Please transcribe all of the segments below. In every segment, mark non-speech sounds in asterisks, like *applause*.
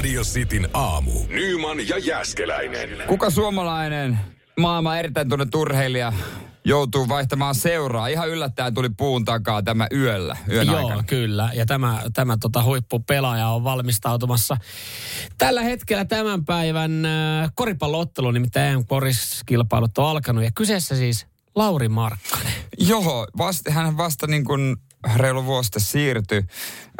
Radio Cityn aamu. Nyman ja Jäskeläinen. Kuka suomalainen maailman erittäin tunnettu urheilija joutuu vaihtamaan seuraa? Ihan yllättäen tuli puun takaa tämä yöllä, yön Joo, aikana. kyllä. Ja tämä, tämä tota huippupelaaja on valmistautumassa tällä hetkellä tämän päivän äh, koripalloottelu, nimittäin EM-koriskilpailut on alkanut. Ja kyseessä siis Lauri Markkanen. Joo, vasta, hän vasta niin kuin reilu vuosi sitten siirtyi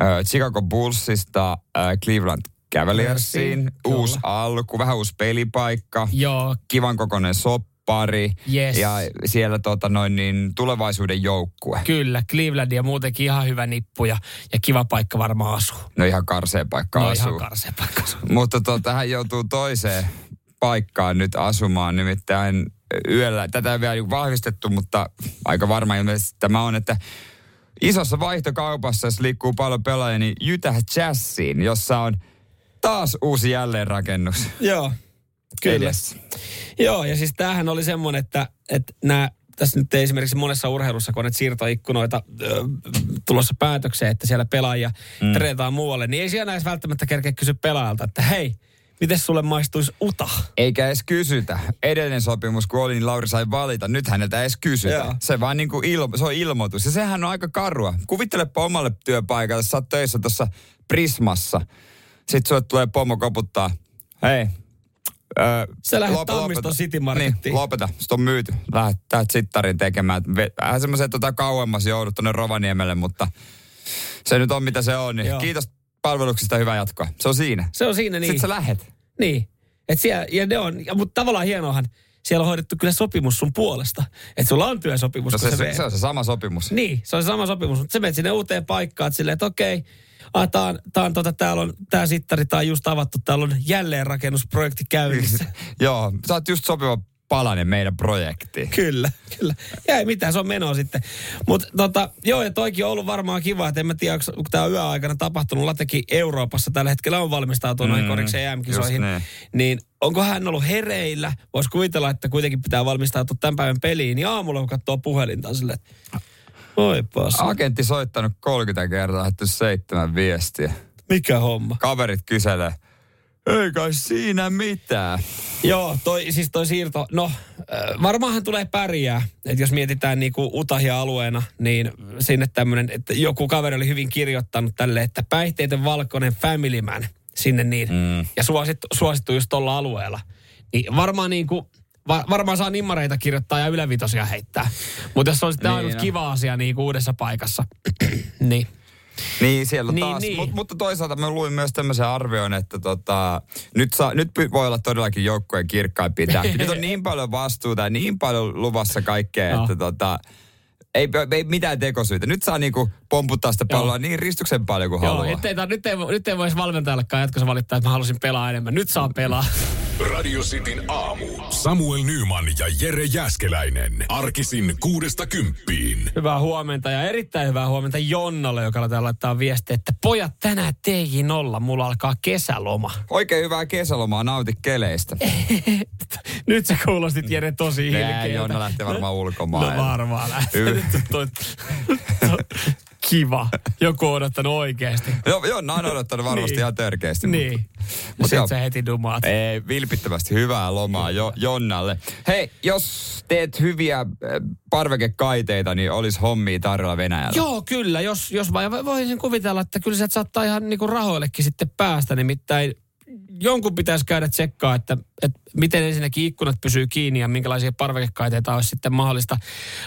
äh, Chicago Bullsista äh, Cleveland Cavaliersiin. Uusi alku, vähän uusi pelipaikka, Joo, kivan kokoinen soppari Yes. ja siellä tota noin niin tulevaisuuden joukkue. kyllä. Cleveland ja muutenkin ihan hyvä nippu ja, ja kiva paikka varmaan asuu. No ihan karseen paikka No asuu. ihan karsea paikka asuu. *laughs* Mutta tota, hän joutuu toiseen paikkaan nyt asumaan, nimittäin yöllä. Tätä ei vielä niinku vahvistettu, mutta aika varma ilmeisesti tämä on, että isossa vaihtokaupassa, jos liikkuu paljon pelaajia, niin Utah Jazziin, jossa on taas uusi jälleenrakennus Joo, kyllä. edessä. Joo, ja siis tämähän oli semmoinen, että, että nämä tässä nyt esimerkiksi monessa urheilussa, kun on siirtoikkunoita ö, tulossa päätökseen, että siellä pelaajia mm. treenataan muualle, niin ei siellä edes välttämättä kerkeä kysyä pelaajalta, että hei, miten sulle maistuisi uta? Eikä edes kysytä. Edellinen sopimus, kun oli, niin Lauri sai valita. Nyt häneltä edes kysytä. Joo. Se vaan niin kuin il, se on ilmoitus. Ja sehän on aika karua. Kuvittelepa omalle työpaikalle, sä oot töissä tuossa Prismassa. Sitten sulle tulee pomo koputtaa. Hei, Öö, Sä lähdet lop- Tammiston lopeta. City Markettiin. Niin, lopeta. Sitten on myyty. Lähdetään sittarin tekemään. Vähän semmoisen tota kauemmas joudut tonne Rovaniemelle, mutta se nyt on mitä se on. Niin Joo. kiitos palveluksista hyvää jatkoa. Se on siinä. Se on siinä niin. Sitten sä lähet. Niin. Et siellä, ja ne on, ja, mutta tavallaan hienoahan, siellä on hoidettu kyllä sopimus sun puolesta. Että sulla on työsopimus, No se, se, se on se sama sopimus. Niin, se on se sama sopimus, mutta sä menet sinne uuteen paikkaan, että silleen, että okei, ah, tää on, tää on tota, täällä on, tää sittari, tää on just avattu, täällä on jälleenrakennusprojekti käynnissä. *laughs* Joo, sä oot just sopiva palanen meidän projektiin. kyllä, kyllä. Ja ei mitään, se on menoa sitten. Mutta tota, joo, ja toikin on ollut varmaan kiva, että en mä tiedä, onko tämä on yöaikana tapahtunut. Latekin Euroopassa tällä hetkellä on valmistautunut mm, koriksen EM-kisoihin. just Niin onko hän ollut hereillä? Voisi kuvitella, että kuitenkin pitää valmistautua tämän päivän peliin. Niin aamulla kun katsoo puhelinta silleen, että oi passa. Agentti soittanut 30 kertaa, lähetty seitsemän viestiä. Mikä homma? Kaverit kyselee, ei kai siinä mitään. Joo, toi, siis toi siirto, no äh, varmaanhan tulee pärjää. Että jos mietitään niinku Utahia alueena, niin sinne tämmöinen, että joku kaveri oli hyvin kirjoittanut tälle, että päihteiden valkoinen family man sinne niin. Mm. Ja suosittu, suosittu just tuolla alueella. Niin varmaan niinku, va, varmaan saa nimmareita kirjoittaa ja ylevitosia heittää. Mutta jos se on sitten Niin, ainut no. kiva asia niinku uudessa paikassa, *clears throat* niin. Niin, siellä Niin, taas. niin. Mut, mutta toisaalta mä luin myös tämmöisen arvioin, että tota, nyt, saa, nyt voi olla todellakin joukkueen kirkkaimpia tähti. *laughs* Nyt on niin paljon vastuuta ja niin paljon luvassa kaikkea, Joo. että tota, ei, ei mitään tekosyitä. Nyt saa niinku pomputtaa sitä palloa Joo. niin ristuksen paljon kuin Joo, haluaa. nyt ei, tar- nyt ei, nyt ei voisi valmentajallekaan jatkossa valittaa, että mä halusin pelaa enemmän. Nyt saa pelaa. Radio Cityn aamu. Samuel Nyman ja Jere Jäskeläinen. Arkisin kuudesta kymppiin. Hyvää huomenta ja erittäin hyvää huomenta Jonnalle, joka täällä laittaa viestiä, että pojat tänään TJ0, mulla alkaa kesäloma. Oikein hyvää kesälomaa, nauti keleistä. *laughs* Nyt sä kuulostit Jere tosi hilkeältä. Nää, Jonna lähtee varmaan ulkomaille. No varmaan lähtee. Toi- *laughs* Kiva. Joku on odottanut oikeasti. Joo, Jonna on odottanut varmasti Niin. ihan törkeästi. Niin. Mutta Sitten joo. sä heti dumaat. Ei, vilpittömästi hyvää lomaa jo, Jonnalle. Hei, jos teet hyviä äh, parvekekaiteita, niin olisi hommia tarjolla Venäjällä. Joo, kyllä. Jos, jos mä voisin kuvitella, että kyllä sieltä saattaa ihan niinku rahoillekin sitten päästä. Nimittäin jonkun pitäisi käydä tsekkaa, että, että miten ensinnäkin ikkunat pysyy kiinni ja minkälaisia parvekekaiteita olisi sitten mahdollista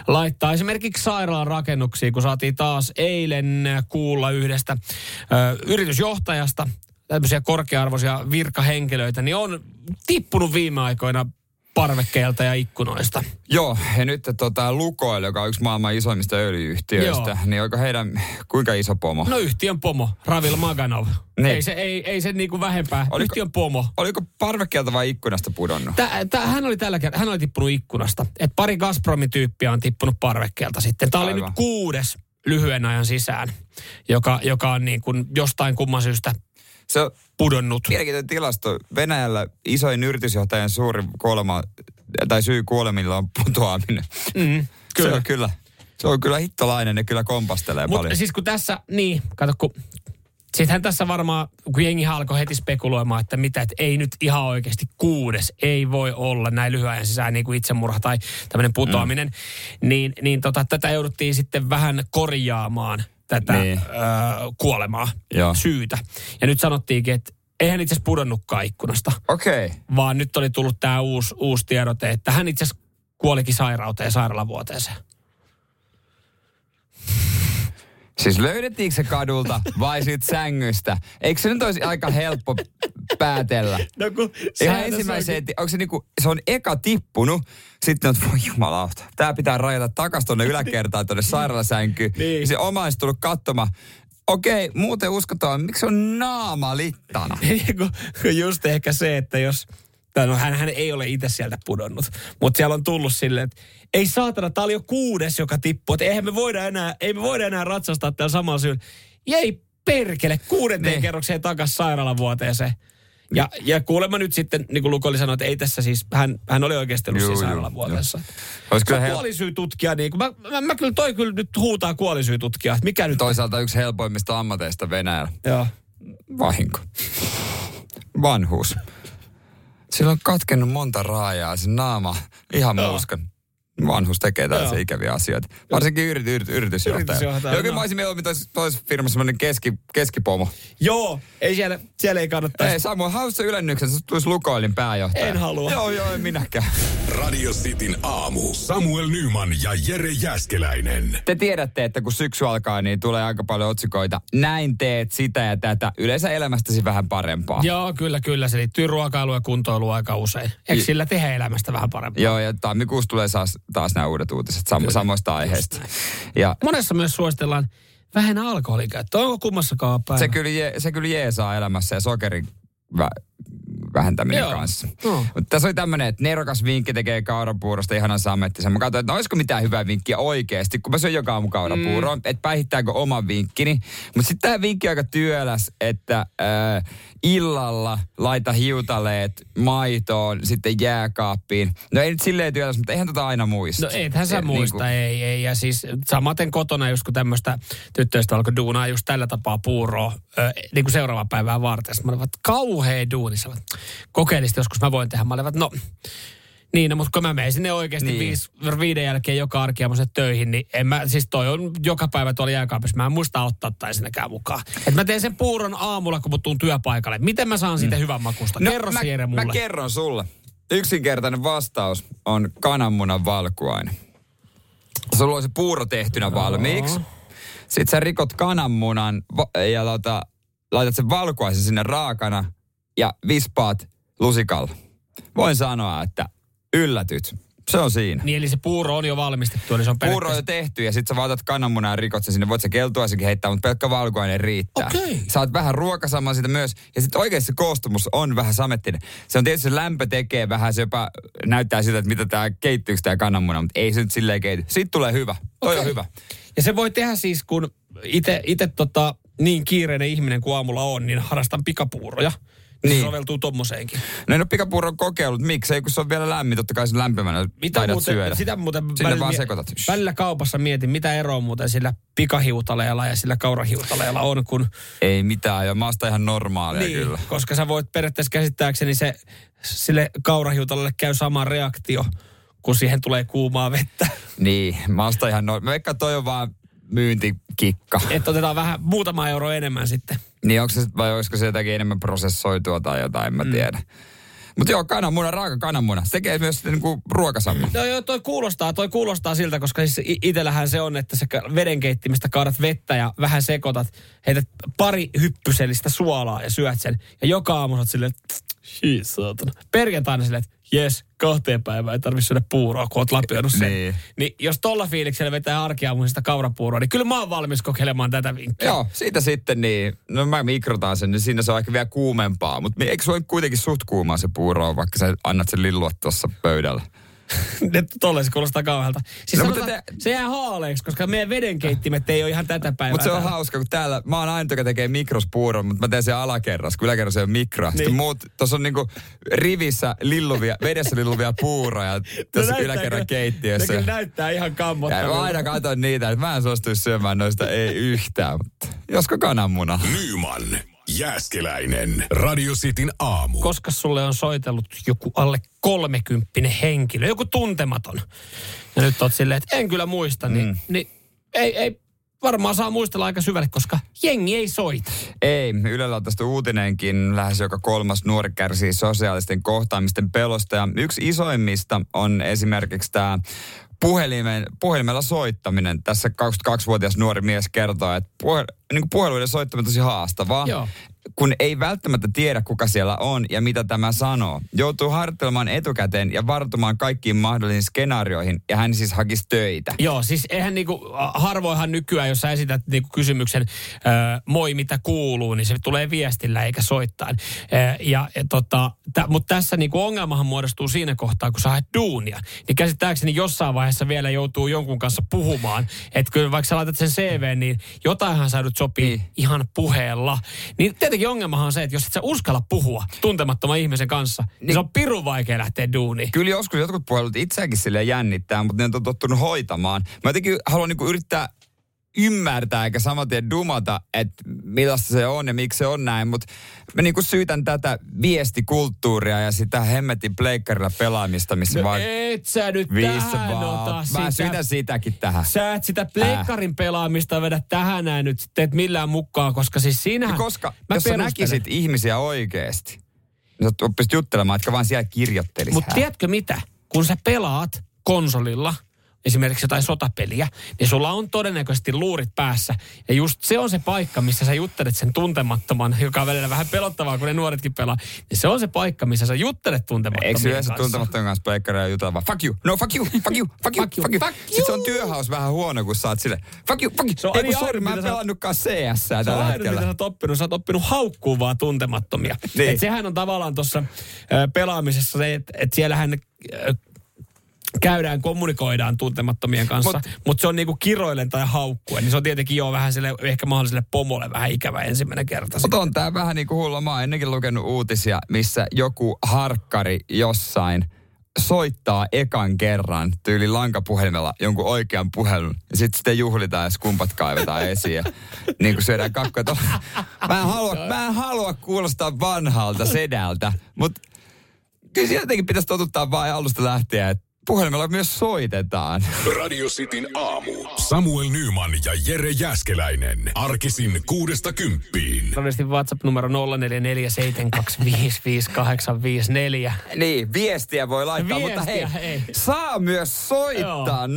laittaa. Esimerkiksi sairaalan rakennuksiin, kun saatiin taas eilen kuulla yhdestä ö, yritysjohtajasta, tämmöisiä korkea-arvoisia virkahenkilöitä, niin on tippunut viime aikoina parvekkeelta ja ikkunoista. Joo, ja nyt tota, Lukoil, joka on yksi maailman isoimmista öljyyhtiöistä, Joo. niin onko heidän, kuinka iso pomo? No yhtiön pomo, Ravil Maganov. Niin. Ei se, ei, ei se niinku vähempää. Oliko- Yhtiön pomo. Oliko parvekkeelta vai ikkunasta pudonnut? Tää, tää, hän oli tällä kertaa, hän oli tippunut ikkunasta. Et pari Gazpromin tyyppiä on tippunut parvekkeelta sitten. Tämä oli nyt kuudes lyhyen ajan sisään, joka, joka on niin kuin jostain kumman syystä Se on pudonnut. mielenkiintoinen tilasto. Venäjällä isoin yritysjohtajan suuri kuolema, tai syy kuolemilla on putoaminen. Mm, kyllä. Se on kyllä. Se on kyllä hittolainen ja kyllä kompastelee Mutta paljon. siis kun tässä, niin, kato kun, sittenhän tässä varmaan, kun jengi alkoi heti spekuloimaan, että mitä, että ei nyt ihan oikeasti kuudes, ei voi olla näin lyhyen ajan sisään niin kuin itsemurha tai tämmöinen putoaminen, mm. niin, niin tota, tätä jouduttiin sitten vähän korjaamaan tätä Niin. ö, kuolemaa, Joo. syytä. Ja nyt sanottiinkin, että eihän itse asiassa pudonnutkaan ikkunasta, Okei. Okay. vaan nyt oli tullut tämä uusi, uusi tiedote, että hän itse asiassa kuolikin sairauteen sairaalavuoteeseen. Siis löydettiinkö se kadulta vai siitä sängystä? Eikö se nyt olisi aika helppo päätellä? No kun Ihan ensimmäisen, että onko se niinku, se on eka tippunut, sitten on, voi jumalauta, tää pitää rajata takas tonne yläkertaan, tonne sairaalasänkyyn. Niin. Se oma olisi tullut katsomaan, okei, muuten uskotaan, miksi on naama littana? kun, kun just ehkä se, että jos... Tai no hän, hän ei ole itse sieltä pudonnut, mutta siellä on tullut silleen, että ei saatana, tää oli jo kuudes, joka tippuu, että eihän me voida enää, ei me voida enää ratsastaa täällä samalla syyllä. Jäi perkele kuudenteen Niin. kerrokseen takas sairaalavuoteeseen. Ja, ja kuulemma nyt sitten, niin kuin Luko oli sanonut, että ei tässä siis, hän, hän oli oikeasti ollut juu, sairaalavuoteessa. Se on hel- kuolisyytutkija, niin kuin, mä, mä, mä, kyllä toi kyllä nyt huutaa kuolisyytutkija, että mikä nyt... toisaalta yksi helpoimmista ammateista Venäjällä. Joo. Vahinko. Vanhuus. Sillä on katkennut monta raajaa, se naama ihan muuskan. Vanhus tekee tällaisia Joo. ikäviä asioita. Varsinkin yrit, yrit, yritysjohtaja. Yritysjohtaja, Jokin no. mä olisin mieluummin tois, tois firmassa semmoinen keski, keskipomo. Joo, ei siellä, siellä ei kannattaisi. Ei, Samuel, haussa ylennyksen, se tulisi Lukoilin pääjohtaja. En halua. Joo, joo, en minäkään. Radio Cityn aamu. Samuel Nyman ja Jere Jäskeläinen. Te tiedätte, että kun syksy alkaa, niin tulee aika paljon otsikoita. Näin teet sitä ja tätä. Yleensä elämästäsi vähän parempaa. Joo, kyllä, kyllä. Se liittyy ruokailuun ja kuntoiluun aika usein. Eikö sillä tehdä elämästä vähän parempaa? Joo, ja tammikuussa tulee taas, taas nämä uudet uutiset sam- samoista aiheista. Ja Monessa myös suositellaan vähän alkoholikäyttöä. Onko kummassakaan päivä? se kyllä, je, se kyllä jeesaa elämässä ja sokerin vä- vähentäminen Joo. kanssa. Joo. Mutta tässä oli tämmöinen, että nerokas vinkki tekee kaurapuurosta ihanan sammettisen. Mä katsoin, että no, olisiko mitään hyvää vinkkiä oikeasti, kun mä syön joka aamu kaurapuuroa, mm. että päihittääkö oman vinkkini. Mutta sitten tämä vinkki on aika työläs, että äh, illalla laita hiutaleet maitoon, sitten jääkaappiin. No ei nyt silleen työläs, mutta eihän tota aina muista. No ethän sä Et muista, niinku- ei, ei. Ja siis samaten kotona, just kun tämmöistä tyttöistä alkoi duunaa just tällä tapaa puuroa, ö, niin kuin seuraavaa päivää varten. Sitten mä olin, että kauhea duuni. Sä olet, Kokeilisit joskus mä voin tehdä. Mä olin, no, niin, no, mutta kun mä menen sinne oikeasti Niin. viis, viiden jälkeen joka arkiaamuisen töihin, niin en mä, siis toi on joka päivä tuolla jääkaapissa. Mä en muista ottaa tai ensinnäkään mukaan. Että mä teen sen puuron aamulla, kun mä tuun työpaikalle. Miten mä saan siitä hyvän makusta? No, Kerro mä, se Jere mulle. Mä kerron sulle. Yksinkertainen vastaus on kananmunan valkuainen. Sulla on se puuro tehtynä valmiiksi. Sitten sä rikot kananmunan ja lata, laitat sen valkuaisen sinne raakana ja vispaat lusikalla. Voin sanoa, että yllätyt. Se on siinä. Niin eli se puuro on jo valmistettu, eli se on Puuro on jo tehty ja sitten sä vaatat kananmunan ja rikot sen sinne. Voit sä keltuaisenkin heittää, mutta pelkkä valkuainen riittää. Okei. Saat vähän ruokasamaa siitä myös. Ja sitten oikeasti se koostumus on vähän samettinen. Se on tietysti se lämpö tekee vähän, se jopa näyttää siltä, että mitä tämä keittyykö tämä kananmuna, mutta ei se nyt silleen keity. Sitten tulee hyvä. Toi on Okei. hyvä. Ja se voi tehdä siis, kun itse tota, niin kiireinen ihminen kuin aamulla on, niin harrastan pikapuuroja. Niin. Se soveltuu tommoseenkin. No en ole pikapuuron kokeillut. Miksei, kun se on vielä lämmin. Totta kai se lämpimänä Mitä taidat muuten, syödä. sitä muuten Sinne välillä, vaan sekoitat. välillä kaupassa mietin, mitä eroa muuten sillä pikahiutaleella ja sillä kaurahiutaleella on, kun Ei mitään, ja maasta ihan normaalia niin, kyllä. koska sä voit periaatteessa käsittääkseni se, sille kaurahiutaleelle käy sama reaktio, kun siihen tulee kuumaa vettä. Niin, maasta ihan normaalia. Mä veikkaan, toi on vaan myyntikikka. Että otetaan vähän muutama euro enemmän sitten. Niin onko se, vai olisiko se jotakin enemmän prosessoitua tai jotain, en mä tiedä. Mutta joo, kananmuna, raaka kananmuna. Se tekee myös sitten niinku ruokasamma. No joo, toi kuulostaa, toi kuulostaa siltä, koska siis i- itellähän se on, että sä vedenkeittimestä kaadat vettä ja vähän sekoitat, heität pari hyppysellistä suolaa ja syöt sen. Ja joka aamu sä oot silleen, että "Shit, saatana. Perjantaina silleen, että jes, kahteen päivään ei tarvitse syödä puuroa, kun oot lapioinut sen. Niin. Niin jos tolla fiiliksellä vetää arkeamuisesta kaurapuuroa, niin kyllä mä oon valmis kokeilemaan tätä vinkkiä. Joo, siitä sitten niin, no mä mikrotaan sen, niin siinä se on ehkä vielä kuumempaa. Mutta eikö se ole kuitenkin suht kuumaa se puuro, vaikka sä annat sen lillua tuossa pöydällä? *laughs* Tolle se kuulostaa kauhealta. Siis No, no, sanotaan, te- se jää haaleeksi, koska meidän vedenkeittimet ei ole ihan tätä päivää. Mutta se on täällä. hauska, kun täällä, mä oon aina, joka tekee mikrospuuron, mutta mä teen sen alakerras, kun yläkerras ei ole mikro. Sitten Niin. muut, tuossa on niinku rivissä lilluvia, vedessä lilluvia puuroja *laughs* tässä näyttää yläkerran keittiössä. Ne kyllä näyttää ihan Ja kammottavilta. mä aina katson niitä, että mä en suostuisi syömään noista ei yhtään, mutta josko kananmuna. Nyman, Jääskeläinen, Radio Cityn aamu. Koska sulle on soitellut joku alle kolmekymppinen henkilö, joku tuntematon. Ja nyt oot silleen, että en kyllä muista, niin, mm. niin ei, ei varmaan saa muistella aika syvälle, koska jengi ei soita. Ei, Ylellä on tästä uutinenkin. Lähes joka kolmas nuori kärsii sosiaalisten kohtaamisten pelosta. Ja yksi isoimmista on esimerkiksi tämä puhelimen, puhelimella soittaminen. Tässä 22-vuotias nuori mies kertoo, että puhe, niin puheluiden soittaminen on tosi haastavaa. Joo. Kun ei välttämättä tiedä, kuka siellä on ja mitä tämä sanoo. Joutuu harjoittelemaan etukäteen ja vartumaan kaikkiin mahdollisiin skenaarioihin. Ja hän siis hakisi töitä. Joo, siis eihän niinku, harvoinhan nykyään, jos sä esität niinku kysymyksen, ö, moi mitä kuuluu, niin se tulee viestillä eikä soittain. Ö, ja, ja tota, tä, mutta tässä niinku ongelmahan muodostuu siinä kohtaa, kun sä haet duunia. Niin käsittääkseni jossain vaiheessa vielä joutuu jonkun kanssa puhumaan. Että kyllä vaikka sä laitat sen CV, niin jotainhan sä joudut sopii Niin. ihan puheella. Niin tietenkin ongelmahan on se, että jos et sä uskalla puhua tuntemattoman ihmisen kanssa, niin, niin se on pirun vaikea lähteä duuniin. Kyllä joskus jotkut puhelut itseäkin sille jännittää, mutta ne on tottunut hoitamaan. Mä jotenkin haluan niinku yrittää ymmärtää eikä saman tien dumata, että millaista se on ja miksi se on näin, mutta mä niinku syytän tätä viestikulttuuria ja sitä hemmetin pleikkarilla pelaamista, missä No vaan et sä nyt tähän vaan. ota Mä sitä. syytän sitäkin tähän. Sä et sitä pleikkarin pelaamista vedä tähän näin nyt sitten et millään mukaan, koska siis. Ja koska mä jos sä näkisit ihmisiä oikeasti, niin sä oppisit juttelemaan, etkä vaan siellä kirjoittelisi. Mutta tiedätkö mitä? Kun sä pelaat konsolilla, esimerkiksi jotain sotapeliä, niin sulla on todennäköisesti luurit päässä. Ja just se on se paikka, missä sä juttelet sen tuntemattoman, joka on välillä vähän pelottavaa, kun ne nuoretkin pelaa. Niin se on se paikka, missä sä juttelet tuntemattomien Eikö yleensä kanssa. tuntemattoman kanssa pleikkaria jutella vaan fuck you, no fuck you, fuck you, fuck you, Fuck you, fuck you. fuck Sitten se on työhaus vähän huono, kun sä oot sille fuck you, fuck you. Se on Ei kun sorry, mä en sä- pelannutkaan CS Se on tällä ainut, mitä sä hetkellä. oot oppinut. Sä oot oppinut haukkuu vaan tuntemattomia. Niin. Et sehän on tavallaan tuossa pelaamisessa se, että et siellähän käydään, kommunikoidaan tuntemattomien kanssa, Mut- mutta mut se on niinku kiroilen tai haukkuen. Niin se on tietenkin jo vähän sille, ehkä mahdolliselle pomolle vähän ikävä ensimmäinen kerta. Mutta on tää vähän niin kuin hullua. Mä oon ennenkin lukenut uutisia, missä joku harkkari jossain soittaa ekan kerran tyyli lankapuhelimella jonkun oikean puhelun. Ja sitten sitten juhlitaan ja skumpat kaivetaan *laughs* esiin. Ja niin kuin syödään kakkoja. *laughs* Mä en, halua, mä en halua kuulostaa vanhalta sedältä, mutta kyllä jotenkin pitäisi totuttaa vaan alusta lähtien, että puhelimella myös soitetaan. Radio Cityn aamu. Samuel Nyman ja Jere Jäskeläinen. Arkisin kuudesta kymppiin. Todennäköisesti WhatsApp-numero 0447255854. Niin, viestiä voi laittaa, Viestiä, mutta hei, hei. saa myös soittaa 020352352,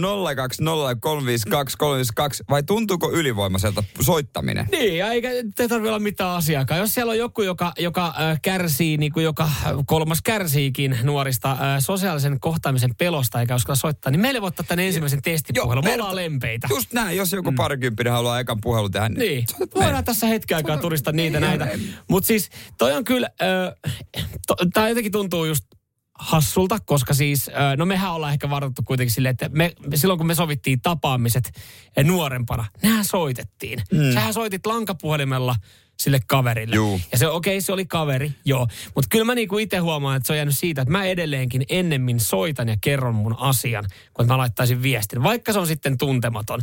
vai tuntuuko ylivoimaiselta soittaminen? Niin, eikä te tarvitse olla mitään asiaakaan. Jos siellä on joku, joka, joka äh, kärsii, niin kuin joka kolmas kärsiikin nuorista äh, sosiaalisen kohtaamisen pelosta eikä uskalla soittaa, niin meille voi ottaa tämän ensimmäisen testipuhelun. Me ollaan lempeitä. Just näin, jos joku parikymppinen haluaa ekan puhelun tehdä, Niin, soitat voidaan meille. tässä hetken aikaa turistaa niitä Niin, näitä. Mutta siis toi on kyllä, äh, to, tämä jotenkin tuntuu just hassulta, koska siis, no mehän ollaan ehkä varattu kuitenkin silleen, että me, silloin kun me sovittiin tapaamiset eh, nuorempana, nehän soitettiin. Mm. Sähän soitit lankapuhelimella sille kaverille. Juu. Ja se, okei, okay, se oli kaveri, joo. Mutta kyllä mä niinku itse huomaan, että se on jäänyt siitä, että mä edelleenkin ennemmin soitan ja kerron mun asian, kun mä laittaisin viestin, vaikka se on sitten tuntematon.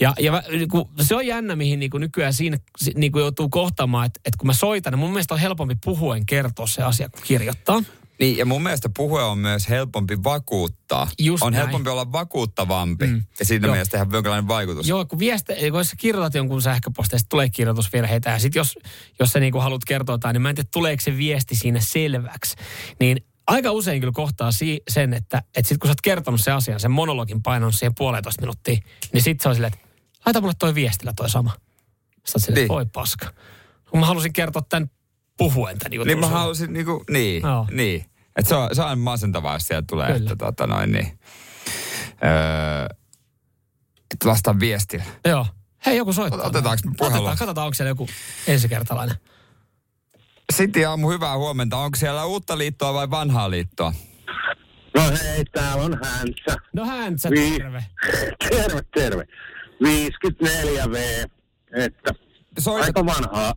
Ja, ja mä, niinku, se on jännä, mihin niinku nykyään siinä si- niinku joutuu kohtaamaan, että, että kun mä soitan, niin mun mielestä on helpompi puhuen kertoa se asia kuin kirjoittaa. Niin, ja mun mielestä puhe on myös helpompi vakuuttaa. Just on näin. helpompi olla vakuuttavampi. Mm. Ja siinä Joo. mielessä tehdään jonkinlainen vaikutus. Joo, kun viesti, kun sä kirjoitat jonkun sähköpostia, tulee kirjoitusvirheitä. Ja sitten jos, jos sä niinku haluat kertoa jotain, niin mä en tiedä, tuleeko se viesti siinä selväksi. Niin aika usein kyllä kohtaa si- sen, että, että sitten kun sä oot kertonut sen asian, sen monologin painanut siihen puolentoista minuuttia, niin sitten se on silleen, että laita mulle toi viestillä toi sama. Sitten oot silleen, Niin. niin. oi paska. Kun mä halusin kertoa tämän puhuen tämän jutun Niin mä halusin niinku, niin, Joo. niin. Et se, on, se on masentavaa, jos sieltä tulee, Kyllä. että tota noin niin. Öö, että vastaan viestillä. Joo. Hei, joku soittaa. Otetaanko me puhelua? Otetaan, katsotaan, onko siellä joku ensikertalainen. Sitten aamu, hyvää huomenta. Onko siellä uutta liittoa vai vanhaa liittoa? No hei, täällä on Häntsä. No häntsä, Vi- terve. *laughs* Terve, terve. 54V. Että Soitat, aika vanhaa.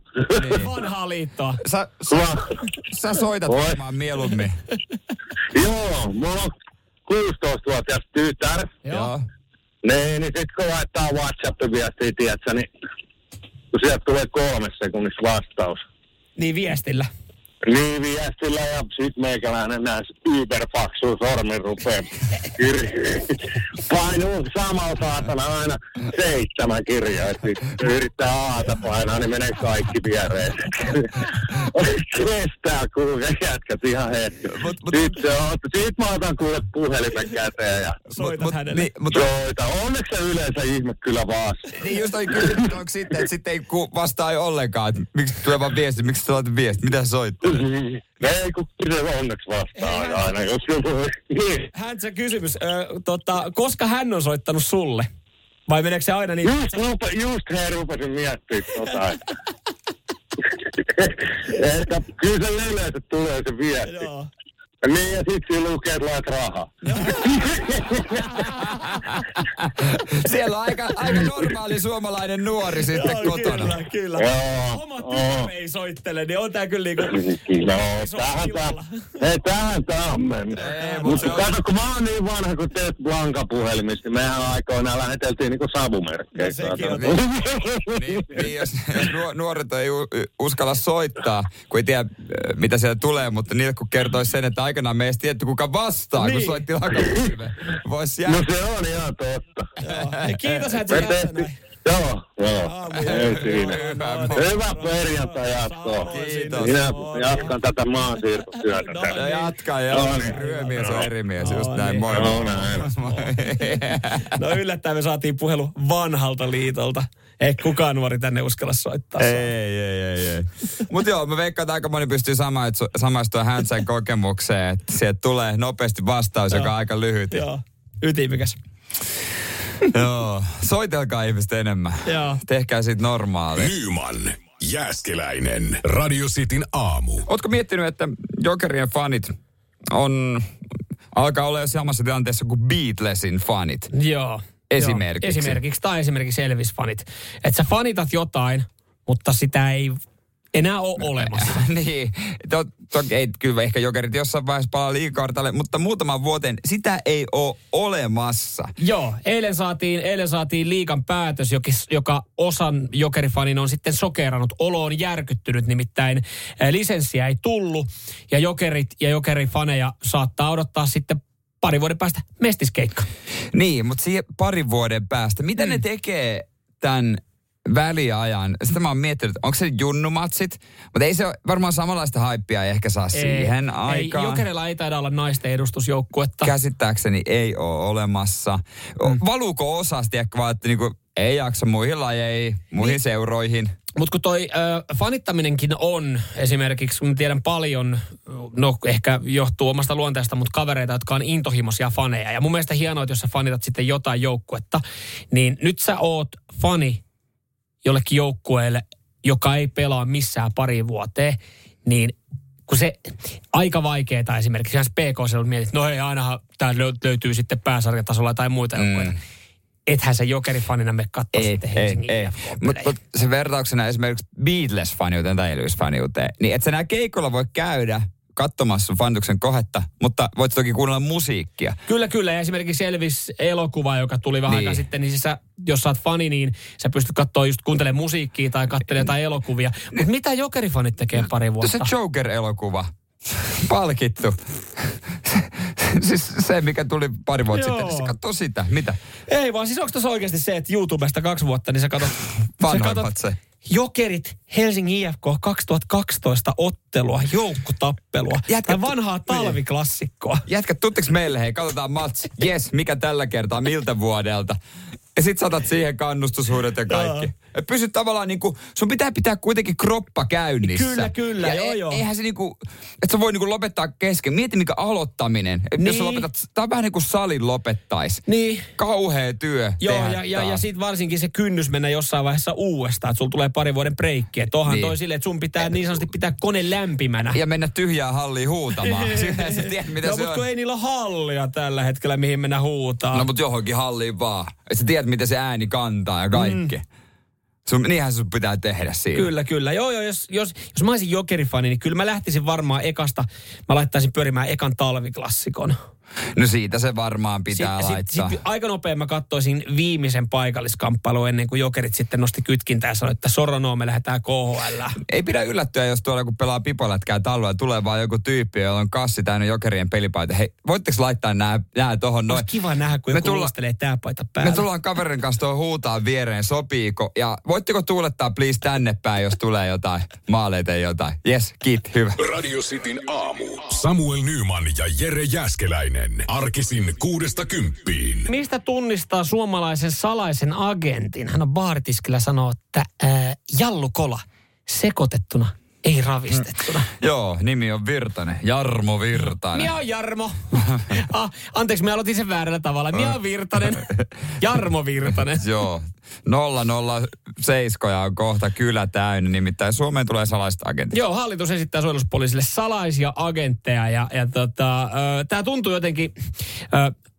Niin. *laughs* Vanhaa liittoa. sä, sä, Va- sä soitat Oi. varmaan mieluummin. *laughs* Joo, mulla on 16-vuotias tytär. Joo. Niin, niin sit kun laittaa WhatsApp-viestiä, tiedätkö, niin kun sieltä tulee kolmes sekunnissa vastaus. Niin viestillä. Niin viestillä ja sit meikäläinen näissä yberfaksuun sormin rupee painuu samalla saatana aina seitsemän kirjaa. Et sit yrittää aata painaa, niin menee kaikki viereen. Kestää kuule jätkät ihan hetki. Mut- mut- Sitten se on, sit mä otan kuule puhelimen käteen ja Soitat mut, hänelle. Niin, mut, soita. Onneksi se yleensä ihme kyllä vaan. niin just oli kysynyt, onko sitten, että sitten ei ku, vastaa jo ollenkaan, että miksi tulee vaan viesti, miksi sä laitat viesti, mitä sä *laughs* Ei kun se onneksi aina, jos joku... Niin. Häntsä kysymys. Ö, tota, koska hän on soittanut sulle? Vai meneekö se aina niin? Just, rupe, just he rupesin miettimään tota, *laughs* että... että kyllä se yleensä tulee se viesti. Joo. Niin, ja sit siinä lukee, että lait rahaa. *laughs* Siellä on aika, aika normaali suomalainen nuori sitten Joo, kotona. Kyllä, kyllä. Joo, Oma tytär ei soittele, niin on tää kyllä niinku... No, tähän tää, ei tähän tää on mennyt. Mut Mutta kato, kun mä oon niin vanha kuin teet Blanka-puhelimista, niin mehän aikoinaan läheteltiin niinku savumerkkejä. No sekin on *laughs* Niin, niin jos, jos nuo- nuoret ei uskalla soittaa, kun ei tiedä, mitä siellä tulee, mutta niille kun kertoisi sen, että aikanaan me ei edes tiedetty, kuka vastaa, Niin. kun soitti lakapuhelimeen. Voisi. No se on ihan totta. Joo. Hei, Kiitos, että tehtiin, näin. joo, joo. Aamu, Ei siinä. Hyvä, No, perjantai jatkoa. Samoin Kiitos. Minä No, jatkan tätä maansiirtotyötä No. No jatka, No ja niin. ryömies on eri mies, just No näin, niin. moi. No näin. *laughs* No yllättäen me saatiin puhelu vanhalta liitolta. Ei kukaan nuori tänne uskalla soittaa. Ei, ei, ei, ei. Mutta joo, mä veikkaan, että aika moni pystyy samaistu- samaistua Häntsän kokemukseen, että sieltä tulee nopeasti vastaus, joka on aika lyhyt. Joo, ytimikäs. *laughs* Joo, soitelkaa ihmiset enemmän. Joo. Tehkää siitä normaali. Nyman, Jääskeläinen. Radio Cityn aamu. Ootko miettinyt, että Jokerien fanit on, alkaa olla jo samassa tilanteessa kuin Beatlesin fanit? Joo. Esimerkiksi. Joo, esimerkiksi. Tai esimerkiksi Elvis-fanit. Että sä fanitat jotain, mutta sitä ei enää ole olemassa. *laughs* niin, to, toki ei kyllä ehkä Jokerit jossain vaiheessa palaa liikartalle, mutta muutaman vuoteen sitä ei ole olemassa. Joo, eilen saatiin, eilen saatiin liikan päätös, joka, joka osan jokerifanin on sitten sokerannut. Olo on järkyttynyt, nimittäin eh, lisenssiä ei tullut ja jokerit ja jokerifaneja saattaa odottaa sitten pari vuoden päästä mestiskeikka. Niin, mutta siihen parin vuoden päästä, mitä Mm. ne tekee tämän väliajan? Sitä mä oon miettinyt, onko se junnumatsit? Mutta ei se ole varmaan samanlaista haippia ei ehkä saa siihen ei, aikaan. Jokerilla ei taida olla naisten edustusjoukkuetta. Käsittääkseni ei ole olemassa. Mm. Valuuko osasti ehkä vaan, että niinku, ei jaksa muihin lajeihin, muihin niin. seuroihin? Mutta kun toi ö, fanittaminenkin on esimerkiksi, kun tiedän paljon, no ehkä johtuu omasta luonteesta, mutta kavereita, jotka on intohimoisia faneja. Ja mun mielestä hienoa, että jos sä fanitat sitten jotain joukkuetta, niin nyt sä oot fani jollekin joukkueelle, joka ei pelaa missään pari vuoteen, niin kun se aika vaikeeta esimerkiksi, jos PK on mietit, no ei ainahan tämä löytyy sitten pääsarjatasolla tai muita mm. joukkueita. Ethän se jokerifanina me katsoa sitten Helsingin ei. Mutta mut se vertauksena esimerkiksi Beatles-faniuteen tai Elvis-faniuteen, niin et sä nää keikolla voi käydä katsomassa sun fanituksen kohetta, mutta voit toki kuunnella musiikkia. Kyllä, kyllä. Ja esimerkiksi Elvis-elokuva, joka tuli vähän Niin. aikaa sitten, niin siis sä, jos sä oot fani, niin sä pystyt katsoa just kuuntelemaan musiikkia tai katselemaan jotain elokuvia. Mutta mitä jokerifanit tekee pari vuotta? Se Joker-elokuva. Palkittu. siis se, mikä tuli pari vuotta Joo. sitten, niin se katsoo sitä. Mitä? Ei vaan, siis onko tässä oikeasti se, että YouTubesta kaksi vuotta, niin sä katsot... sä Vanhoimmat katsot se. Jokerit Helsingin IFK 2012 ottelua, joukkotappelua. Jätkä- tai vanhaa talviklassikkoa. Jätkät, tutteko meille? Hei, katsotaan matsi. Yes, mikä tällä kertaa, miltä vuodelta? Ja sit saatat siihen kannustushuudet ja kaikki. Et pysy tavallaan niinku, sun pitää pitää kuitenkin kroppa käynnissä. Kyllä, kyllä, ja joo, e- joo. Eihän se niinku, että sä voi niinku lopettaa kesken. Mieti mikä aloittaminen. Et Jos Niin. sä lopetat, tää on vähän niin kuin salin lopettais. Niin. Kauhea työ Joo, ja, ja, ja sitten varsinkin se kynnys mennä jossain vaiheessa uudestaan, että sulla tulee pari vuoden breikki. Että onhan Niin. toi silleen, että sun pitää niin sanotusti pitää kone lämpimänä. ja mennä tyhjää halliin huutamaan. *laughs* Sinä sä tiedät, mitä no, se mutta on. kun ei niillä hallia tällä hetkellä, mihin mennä huutaa. No mutta johonkin halliin vaan. Sä tiedät, miten se ääni kantaa ja kaikki. Mm. Sun, niinhän sun pitää tehdä siinä. Kyllä, kyllä. Joo, joo, jos, jos, jos mä olisin jokerifani, niin kyllä mä lähtisin varmaan ekasta, mä laittaisin pyörimään ekan talviklassikon. No siitä se varmaan pitää Sitten laittaa. sit, sit aika nopein mä katsoisin viimeisen paikalliskamppailun ennen kuin jokerit sitten nosti kytkintää ja sanoi, että Soronoo me lähdetään KHL. Ei pidä yllättyä, jos tuolla kun pelaa pipolätkää talvella, tulee vaan joku tyyppi, jolla on kassi täynnä jokerien pelipaita. Hei, voitteko laittaa nämä, nämä tuohon noin? Olisi kiva nähdä, kun Me joku tulla- tää paita päällä. Me tullaan kaverin kanssa tuohon huutaa viereen, sopiiko? Ja voitteko tuulettaa please tänne päin, jos tulee jotain maaleita jotain? Yes, kit, hyvä. Radio Cityn aamu. Samuel Nyman ja Jere Jäskeläinen. Arkisin kuudesta kymppiin. Mistä tunnistaa suomalaisen salaisen agentin? Hän on baaritiskillä sanoo, että ää, jallukola sekoitettuna, ei ravistettuna. Joo, nimi on Virtanen. Jarmo Virtanen. Minä on Jarmo. *laughs* ah, anteeksi, mä aloitin sen väärällä tavalla. Minä on Virtanen. *laughs* Jarmo Virtanen. Joo. 007 on kohta kylä täynnä, nimittäin Suomeen tulee salaiset agentit. Joo, hallitus esittää suojeluspoliisille salaisia agentteja ja, ja tota, tämä tuntuu jotenkin, ö,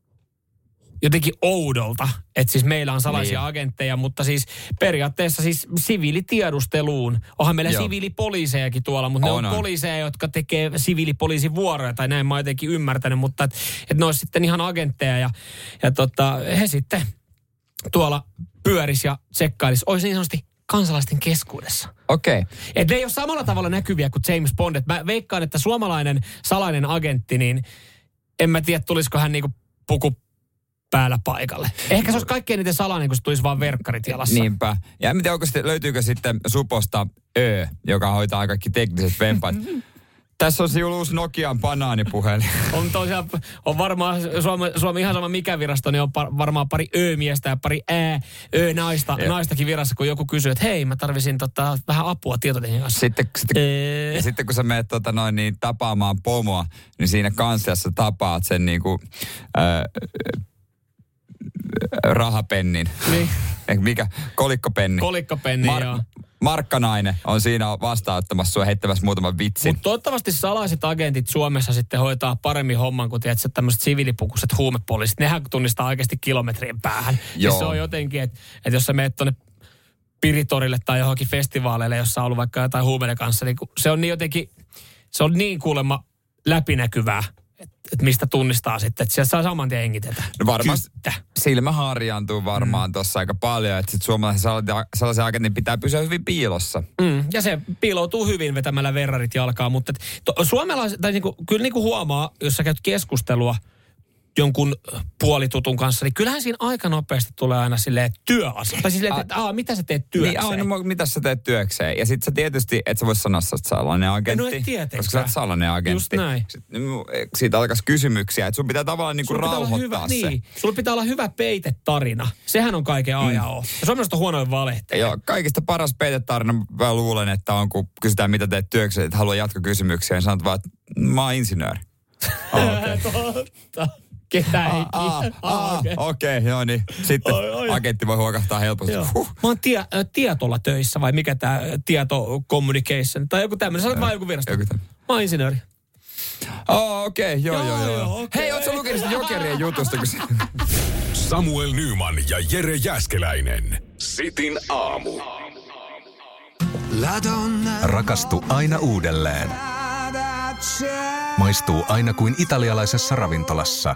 jotenkin oudolta, että siis meillä on salaisia Niin. agentteja, mutta siis periaatteessa siis siviilitiedusteluun. Onhan meillä Joo. siviilipoliisejakin tuolla, mutta ne On, on, on. poliiseja, jotka tekee siviilipoliisin vuoroja, tai näin mä oon jotenkin ymmärtänyt, mutta että et ne olisi sitten ihan agentteja ja, ja tota, he sitten tuolla pyöris ja tsekkailis, olisi niin sanotusti kansalaisten keskuudessa. Okei. Okay. Et ne ei ole samalla tavalla näkyviä kuin James Bond. Et mä veikkaan, että suomalainen salainen agentti, niin en mä tiedä, tulisiko hän niinku puku päällä paikalle. Ehkä se olisi kaikkein eniten salainen, kun se tulisi vaan verkkarit jalassa. Niinpä. Ja en tiedä, onko sitten, löytyykö sitten Suposta Ö, joka hoitaa kaikki tekniset vempaat. *laughs* Tässä on sinulla uusi Nokian banaanipuhelin. *laughs* On tosiaan, on varmaan Suomi, Suomi ihan sama mikä virasto, niin on par, varmaan pari ö-miestä ja pari ää, ö-naista, Jep. naistakin virassa, kun joku kysyy, että hei, mä tarvisin tota, vähän apua tietotekniikan kanssa. Sitten, sitten, Ee. ja sitten kun sä menet tota noin, niin, tapaamaan pomoa, niin siinä kansliassa tapaat sen niinku, äh, rahapennin. Niin. Eikö mikä? Kolikkopenni. Kolikkopenni, joo. Markkanainen on siinä vastaanottamassa sua heittämässä muutaman vitsin. Mutta toivottavasti salaiset agentit Suomessa sitten hoitaa paremmin homman kuin tiedätkö, tämmöiset siviilipukuiset huumepoliisit. Nehän tunnistaa oikeasti kilometrien päähän. Joo. Ja se on jotenkin, että, että jos sä menet tuonne Piritorille tai johonkin festivaaleille, jossa on ollut vaikka jotain huumeiden kanssa, niin se on niin jotenkin, se on niin kuulemma läpinäkyvää, että, mistä tunnistaa sitten, että sieltä saa saman tien hengitetä. No varmasti Kyttä. silmä harjaantuu varmaan mm. tuossa aika paljon, että sit suomalaisen salaisen agentin pitää pysyä hyvin piilossa. Mm, ja se piiloutuu hyvin vetämällä verrarit jalkaa, mutta to, suomalaiset, tai niinku, kyllä niinku huomaa, jos sä käyt keskustelua jonkun puolitutun kanssa, niin kyllähän siinä aika nopeasti tulee aina silleen työasia. Tai silleen, että aa, mitä sä teet työkseen? Niin, mo- mitä sä teet työkseen? Ja sit sä tietysti, et sä vois sanoa, että sä oot salainen agentti. No et tietenkään. Koska sä oot salainen agentti. Just näin. Sitten, mm, siitä alkaisi kysymyksiä, että sun pitää tavallaan niinku Sulla pitää rauhoittaa hyvä, se. Niin, sulla pitää olla hyvä peitetarina. Sehän on kaiken A ja O. Ja suomalaiset on huonoin valehteja. Joo, kaikista paras peitetarina mä luulen, että on, kun kysytään, mitä teet työkseen, että haluaa jatkokysymyksiä, niin sanot vaan, että mä oon insinööri. *laughs* Oh, okay. Totta. Ketä ei kiinni. okei. okei, okay, joo niin. Sitten Oi, oi. agentti voi huokahtaa helposti. Joo. Huh. Mä oon tie, ä, tietolla töissä, vai mikä tämä tieto communication, tai joku tämmöinen. Sanoit vaan joku virasto. Joku. Mä oon insinööri. Oh, okei, okay, joo, joo, Joo, joo. joo, joo. okei. Hei, ootko lukenut Jokerien jutusta? Kun. Samuel Nyman ja Jere Jäskeläinen. Sitin aamu. Rakastu aina uudelleen. Maistuu aina kuin italialaisessa ravintolassa.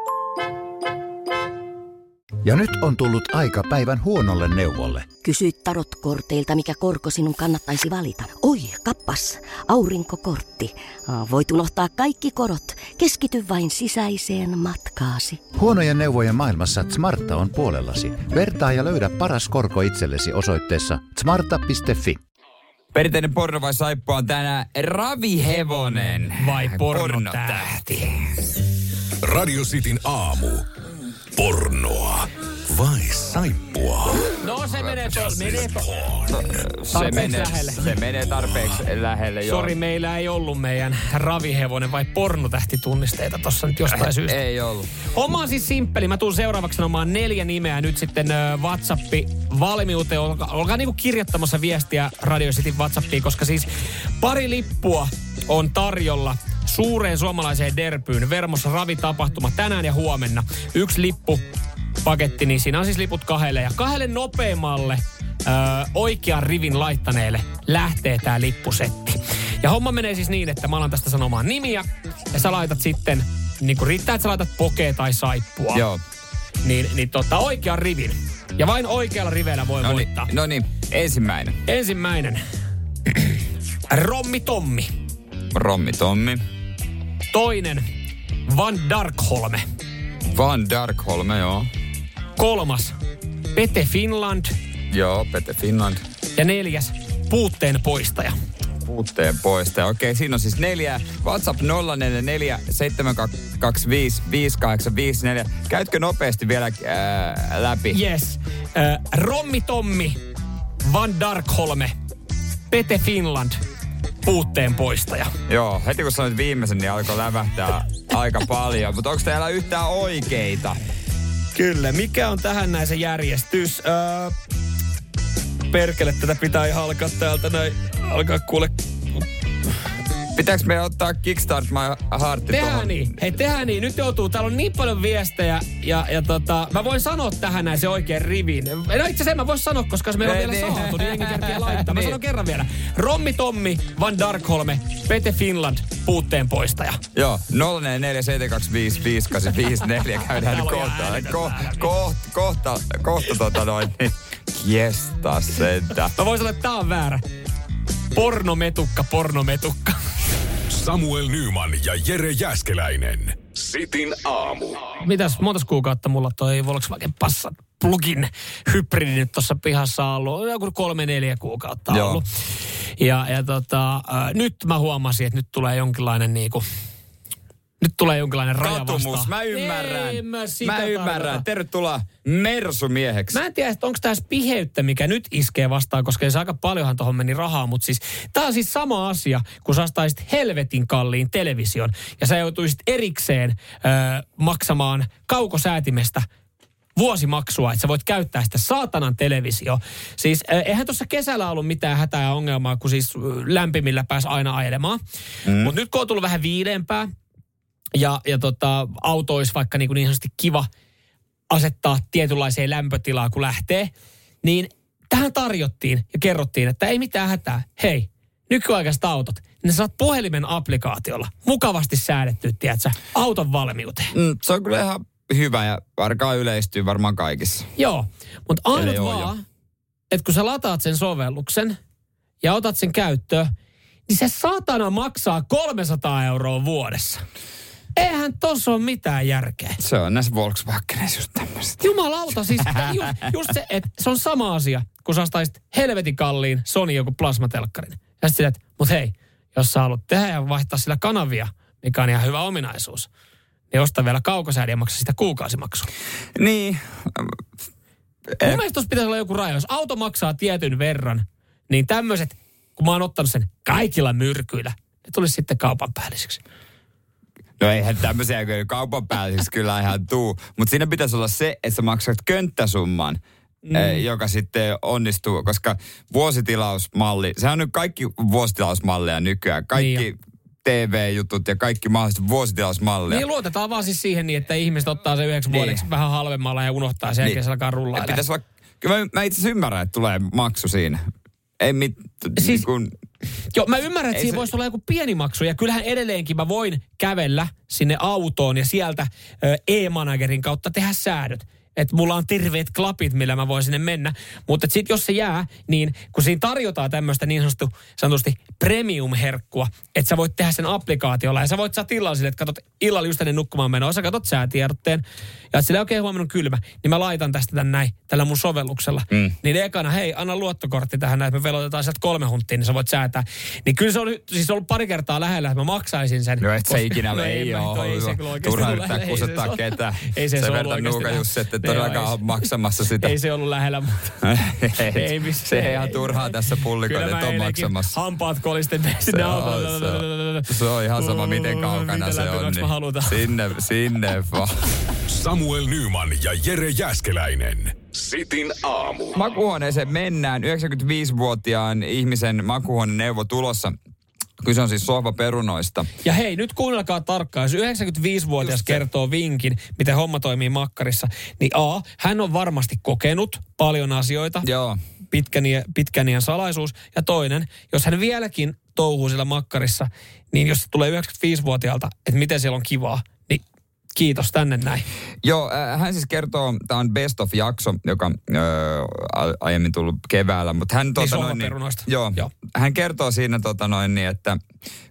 Ja nyt on tullut aika päivän huonolle neuvolle. Kysy tarotkorteilta, mikä korko sinun kannattaisi valita. Oi, kappas, aurinkokortti. Voit unohtaa kaikki korot. Keskity vain sisäiseen matkaasi. Huonojen neuvojen maailmassa Smarta on puolellasi. Vertaa ja löydä paras korko itsellesi osoitteessa smarta.fi. Perinteinen porno vai saippua on tänään ravihevonen. Vai pornotähti. Radio Cityn aamu. Pornoa vai saippua? No se menee tuolla, menee Se Tarpeeksi menee, lähelle. se menee tarpeeksi lähelle, joo. Sori, meillä ei ollut meidän ravihevonen vai pornotähtitunnisteita tossa nyt jostain syystä. Ei ollut. Homma on siis simppeli. Mä tuun seuraavaksi sanomaan neljä nimeä nyt sitten WhatsAppi valmiuteen. Olkaa, olkaa niinku kirjoittamassa viestiä Radio Cityn WhatsAppiin, koska siis pari lippua on tarjolla suureen suomalaiseen derpyyn. Vermossa ravitapahtuma tänään ja huomenna. Yksi lippu paketti, niin siinä on siis liput kahdelle. Ja kahdelle nopeimmalle ö, oikean rivin laittaneelle lähtee tämä lippusetti. Ja homma menee siis niin, että mä alan tästä sanomaan nimiä. Ja sä laitat sitten, niin kuin riittää, että sä laitat pokea tai saippua. Joo. Niin, niin tota, oikean rivin. Ja vain oikealla riveellä voi No niin, voittaa. no niin, ensimmäinen. Ensimmäinen. *clears throat* Rommi Tommi. Rommi Tommi. Toinen. Van Darkholme. Van Darkholme, joo. Kolmas. Pete Finland. Joo, Pete Finland. Ja neljäs. Puutteen poistaja. Puutteen poista. Okei, siinä on siis neljä. WhatsApp 044 725 5854. Käytkö nopeasti vielä ää, läpi? Yes. Äh, Rommi Tommi. Van Darkholme. Pete Finland. Puutteen poistaja. Joo, heti kun sanoit viimeisen, niin alkoi lävähtää aika paljon. Mutta onko täällä yhtään oikeita? Kyllä. Mikä on tähän näin se järjestys? Öö, perkele, tätä pitää ihan alkaa täältä näin. Alkaa kuule. Pitääkö me ottaa Kickstart My Heart Tehdään tuohon? niin. Hei, tehdään niin. Nyt joutuu. Täällä on niin paljon viestejä. Ja, ja tota, mä voin sanoa tähän näin se oikein rivin. No itse asiassa en mä voi sanoa, koska se meillä on vielä niin. saatu, niin jengi kerkeä laittaa. Mä *laughs* Niin. sanon kerran vielä. Rommi Tommi, Van Darkholme, Pete Finland, puutteen poistaja. Joo, 044 *laughs* käydään kohta. Ko, kohta, kohta, kohta tota noin, niin jesta sentä. Mä voin sanoa, että tää on väärä. Pornometukka, pornometukka. Samuel Nyman ja Jere Jäskeläinen. Sitin aamu. Mitäs montas kuukautta mulla toi Volkswagen Passat plugin hybridi nyt tuossa pihassa on ollut. Joku kolme, neljä kuukautta Joo. ollut. Ja, ja tota, äh, nyt mä huomasin, että nyt tulee jonkinlainen niinku, nyt tulee jonkinlainen raja Katumus, vastaan. mä ymmärrän. Ei, mä, sitä mä ymmärrän. tarkoita. Tervetuloa Mersumieheksi. Mä en tiedä, että onko tämä piheyttä, mikä nyt iskee vastaan, koska se aika paljonhan tuohon meni rahaa, mutta siis tämä on siis sama asia, kun sä ostaisit helvetin kalliin television ja sä joutuisit erikseen ö, maksamaan kaukosäätimestä vuosimaksua, että sä voit käyttää sitä saatanan televisio. Siis eihän tuossa kesällä ollut mitään hätää ja ongelmaa, kun siis lämpimillä pääsi aina ajelemaan. Mm. Mutta nyt kun on tullut vähän viileämpää ja, ja tota, auto olisi vaikka niin, kuin niin sanotusti kiva asettaa tietynlaiseen lämpötilaan, kun lähtee, niin tähän tarjottiin ja kerrottiin, että ei mitään hätää. Hei, nykyaikaiset autot, ne saat puhelimen applikaatiolla mukavasti säädetty, tiedätkö, auton valmiuteen. Mm, se on kyllä ihan hyvä ja varkaan yleistyy varmaan kaikissa. Joo, mutta ainut vaan, että kun sä lataat sen sovelluksen ja otat sen käyttöön, niin se satana maksaa 300 euroa vuodessa. Eihän tossa ole mitään järkeä. Se on näissä Volkswageneissa just tämmöistä. Jumalauta, siis *laughs* just, just se, että se on sama asia, kun sä ostaisit helvetin kalliin Sony joku plasmatelkkarin. Ja sitten että mut hei, jos sä haluat tehdä ja vaihtaa sillä kanavia, mikä on ihan hyvä ominaisuus, niin osta vielä kaukosäädin ja maksa sitä kuukausimaksua. Niin. Mun mielestä pitäisi olla joku raja. Jos auto maksaa tietyn verran, niin tämmöiset, kun mä oon ottanut sen kaikilla myrkyillä, ne tulisi sitten kaupan päälliseksi. No eihän tämmöisiä kaupan päälliseksi kyllä ihan tuu. Mutta siinä pitäisi olla se, että sä maksat könttäsumman, mm. eh, joka sitten onnistuu, koska vuositilausmalli, sehän on nyt kaikki vuositilausmalleja nykyään. Kaikki Niin TV-jutut ja kaikki mahdolliset vuositilausmalleja. Niin luotetaan vaan siis siihen niin, että ihmiset ottaa se yhdeksi Niin. vuodeksi vähän halvemmalla ja unohtaa sen, Niin. niin. se alkaa rullaa. Pitäisi olla, kyllä mä, mä itse asiassa ymmärrän, että tulee maksu siinä. Ei mit, Siis- siis, kun, Joo, mä ymmärrän, että siinä se- voisi olla joku pieni maksu. Ja kyllähän edelleenkin mä voin kävellä sinne autoon ja sieltä ö, e-managerin kautta tehdä säädöt. Että mulla on terveet klapit, millä mä voin sinne mennä. Mutta sitten jos se jää, niin kun siinä tarjotaan tämmöistä niin sanotusti, sanotusti premium-herkkua, että sä voit tehdä sen applikaatiolla ja sä voit saada illalla sille, että katsot illalla just ennen nukkumaan menoa, sä katsot säätiedotteen ja että sille oikein okay, huomannut kylmä, niin mä laitan tästä tän näin, tällä mun sovelluksella. Mm. Niin ekana, hei, anna luottokortti tähän näin, että me velotetaan sieltä kolme hunttia, niin sä voit säätää. Niin kyllä se oli siis ollut pari kertaa lähellä, että mä maksaisin sen. No et se ikinä *laughs* no, ei, ei, ole. ei se kyllä oikeasti Turha yrittää ei kusettaa ketään. Ei se, se se ollut oikeasti nuuka lähellä. just, että Ei, todellakaan ei ole se- maksamassa sitä. Ei se ollut lähellä, mutta *laughs* ei missä- se ei ihan turhaa tässä mä että on maksamassa. hampaat kolisten sinne Se se on. Se on ihan sama, miten kaukana se on. Sinne, sinne vaan. Samuel Nyman ja Jere Jäskeläinen. Sitin aamu. Makuuhuoneeseen mennään. 95-vuotiaan ihmisen makuuhuoneen neuvo tulossa. Kyse on siis sohvaperunoista. Ja hei, nyt kuunnelkaa tarkkaan. Jos 95-vuotias kertoo vinkin, miten homma toimii makkarissa, niin A, hän on varmasti kokenut paljon asioita. Joo. Pitkän, pitkän iän salaisuus. Ja toinen, jos hän vieläkin touhuu sillä makkarissa, niin jos se tulee 95-vuotiaalta, että miten siellä on kivaa, kiitos tänne näin. Joo, äh, hän siis kertoo, tämä on Best of-jakso, joka a- aiemmin tullut keväällä, mutta hän, tota, noin, niin, joo, joo. hän kertoo siinä tota, noin, niin, että